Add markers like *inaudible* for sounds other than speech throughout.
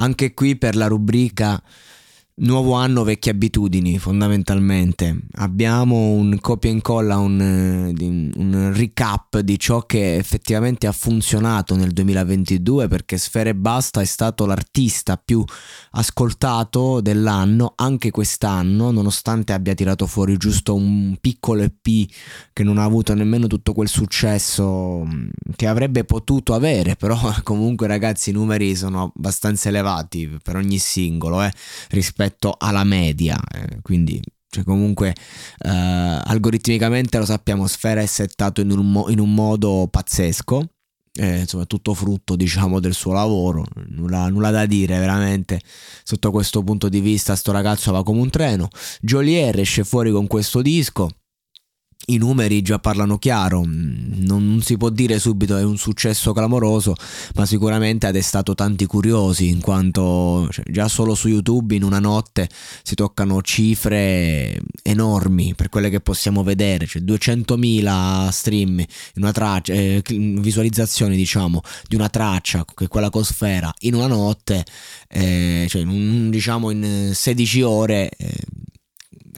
Anche qui per la rubrica Nuovo anno, vecchie abitudini, fondamentalmente. Abbiamo un copia e incolla, un, eh, un, recap di ciò che effettivamente ha funzionato nel 2022 perché Sfere Basta è stato l'artista più ascoltato dell'anno, anche quest'anno, nonostante abbia tirato fuori giusto un piccolo EP che non ha avuto nemmeno tutto quel successo mm, che avrebbe potuto avere, però *laughs* comunque ragazzi i numeri sono abbastanza elevati per ogni singolo eh, rispetto rispetto alla media, eh, quindi cioè comunque eh, algoritmicamente lo sappiamo, Sfera è settato in un, mo- in un modo pazzesco, eh, insomma tutto frutto diciamo del suo lavoro, nulla, nulla, da dire veramente sotto questo punto di vista, sto ragazzo va come un treno, Jolier esce fuori con questo disco, i numeri già parlano chiaro, mm, non si può dire subito è un successo clamoroso, ma sicuramente ha destato tanti curiosi, in quanto cioè, già solo su YouTube in una notte si toccano cifre enormi per quelle che possiamo vedere, cioè 200.000 stream, traccia, eh, visualizzazioni diciamo di una traccia che è quella cosfera in una notte, eh, cioè in diciamo in 16 ore. Eh,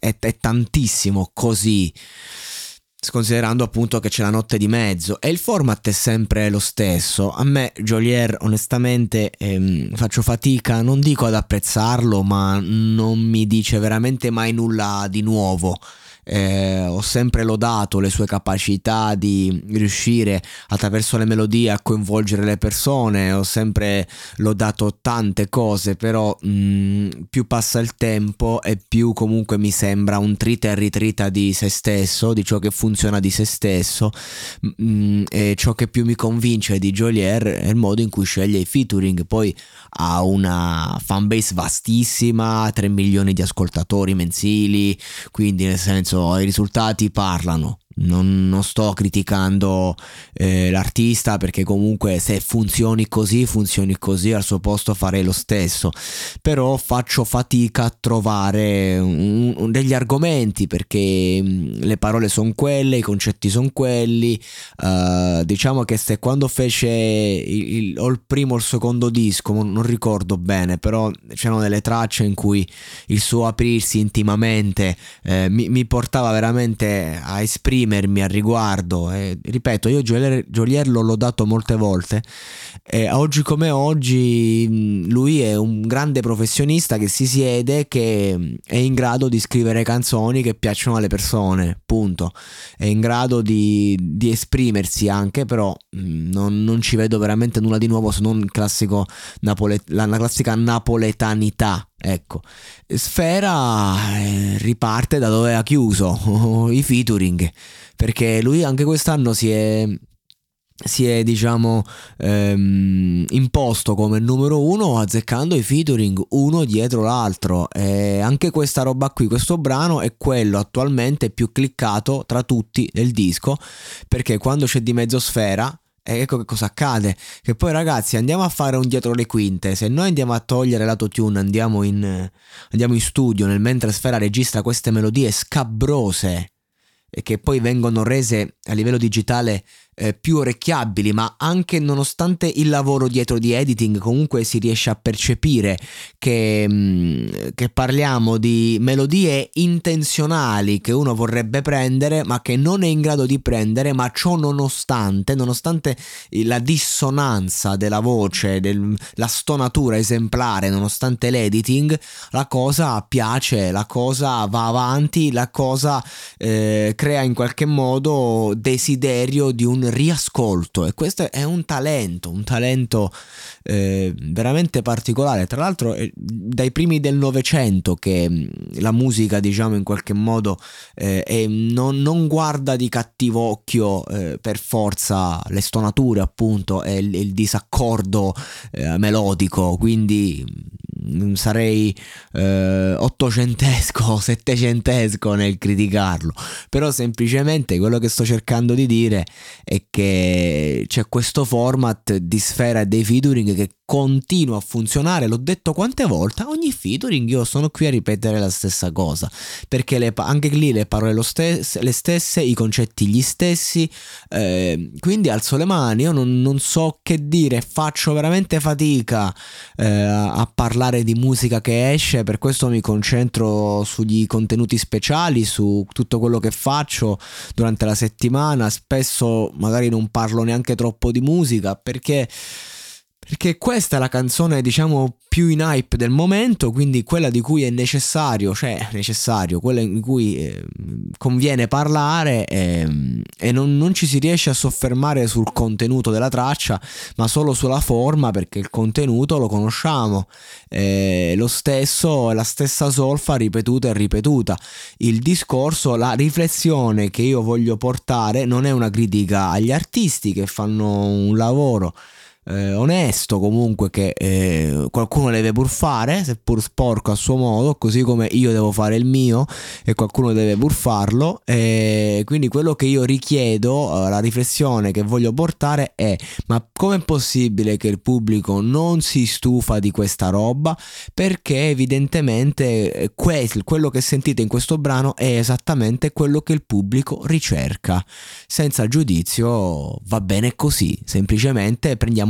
è, è tantissimo così considerando appunto che c'è la notte di mezzo e il format è sempre lo stesso. A me Jolier onestamente ehm, faccio fatica, non dico ad apprezzarlo, ma non mi dice veramente mai nulla di nuovo eh, ho sempre lodato le sue capacità di riuscire attraverso le melodie a coinvolgere le persone, ho sempre lodato tante cose, però mh, mm, più passa il tempo e più comunque mi sembra un trita e ritrita di se stesso, di ciò che funziona di se stesso mh, mm, e ciò che più mi convince di Jolier è il modo in cui sceglie i featuring, poi ha una fanbase vastissima, 3 milioni di ascoltatori mensili, quindi nel senso risultati parlano non, non sto criticando eh, l'artista perché comunque se funzioni così, funzioni così, al suo posto farei lo stesso. Però faccio fatica a trovare un, un, degli argomenti perché mm, le parole sono quelle, i concetti sono quelli. Uh, diciamo che se quando fece il, il, o il primo o il secondo disco, non ricordo bene, però c'erano delle tracce in cui il suo aprirsi intimamente eh, mi, mi portava veramente a esprimere esprimermi al riguardo. E, ripeto, io Jolier l'ho lodato molte volte. E oggi come oggi lui è un grande professionista che si siede, che è in grado di scrivere canzoni che piacciono alle persone, punto. È in grado di, di esprimersi anche, però non, non, ci vedo veramente nulla di nuovo se non classico napole, la, la classica napoletanità Ecco, Sfera eh, riparte da dove ha chiuso *laughs* i featuring, perché lui anche quest'anno si è, si è diciamo ehm, imposto come numero uno azzeccando i featuring uno dietro l'altro. E anche questa roba qui questo brano è quello attualmente più cliccato tra tutti del disco perché quando c'è di mezzo sfera E ecco che cosa accade. Che poi ragazzi andiamo a fare un dietro le quinte. Se noi andiamo a togliere l'autotune, andiamo in, andiamo in studio nel mentre Sfera registra queste melodie scabrose e che poi vengono rese a livello digitale eh, più orecchiabili, ma anche nonostante il lavoro dietro di editing, comunque si riesce a percepire che, mh, mm, che parliamo di melodie intenzionali che uno vorrebbe prendere, ma che non è in grado di prendere, ma ciò nonostante, nonostante la dissonanza della voce, del, la stonatura esemplare, nonostante l'editing, la cosa piace, la cosa va avanti, la cosa eh, crea in qualche modo desiderio di un riascolto e questo è un talento, un talento eh, veramente particolare. Tra l'altro è dai primi del Novecento che mm, la musica diciamo in qualche modo eh, non, non, guarda di cattivo occhio eh, per forza le stonature appunto e il, il disaccordo eh, melodico, quindi mm, sarei eh, ottocentesco o settecentesco nel criticarlo, però semplicemente quello che sto cercando di dire è che c'è questo format di sfera dei featuring che continua a funzionare, l'ho detto quante volte, ogni featuring io sono qui a ripetere la stessa cosa, perché le, anche lì le parole stesse, le stesse, i concetti gli stessi, eh, quindi alzo le mani, io non, non, so che dire, faccio veramente fatica eh, a parlare di musica che esce, per questo mi concentro sugli contenuti speciali, su tutto quello che faccio durante la settimana, spesso magari non parlo neanche troppo di musica perché perché questa è la canzone, diciamo, più in hype del momento, quindi quella di cui è necessario, cioè necessario, quella in cui eh, conviene parlare eh, e non, non, ci si riesce a soffermare sul contenuto della traccia, ma solo sulla forma, perché il contenuto lo conosciamo. Eh, lo stesso, la stessa solfa ripetuta e ripetuta. Il discorso, la riflessione che io voglio portare non è una critica agli artisti che fanno un lavoro eh, onesto comunque che eh, qualcuno deve pur fare, seppur sporco a suo modo, così come io devo fare il mio e qualcuno deve pur farlo. E quindi quello che io richiedo, eh, la riflessione che voglio portare è ma com'è possibile che il pubblico non si stufa di questa roba? Perché evidentemente eh, quel, quello che sentite in questo brano è esattamente quello che il pubblico ricerca. Senza giudizio va bene così, semplicemente prendiamo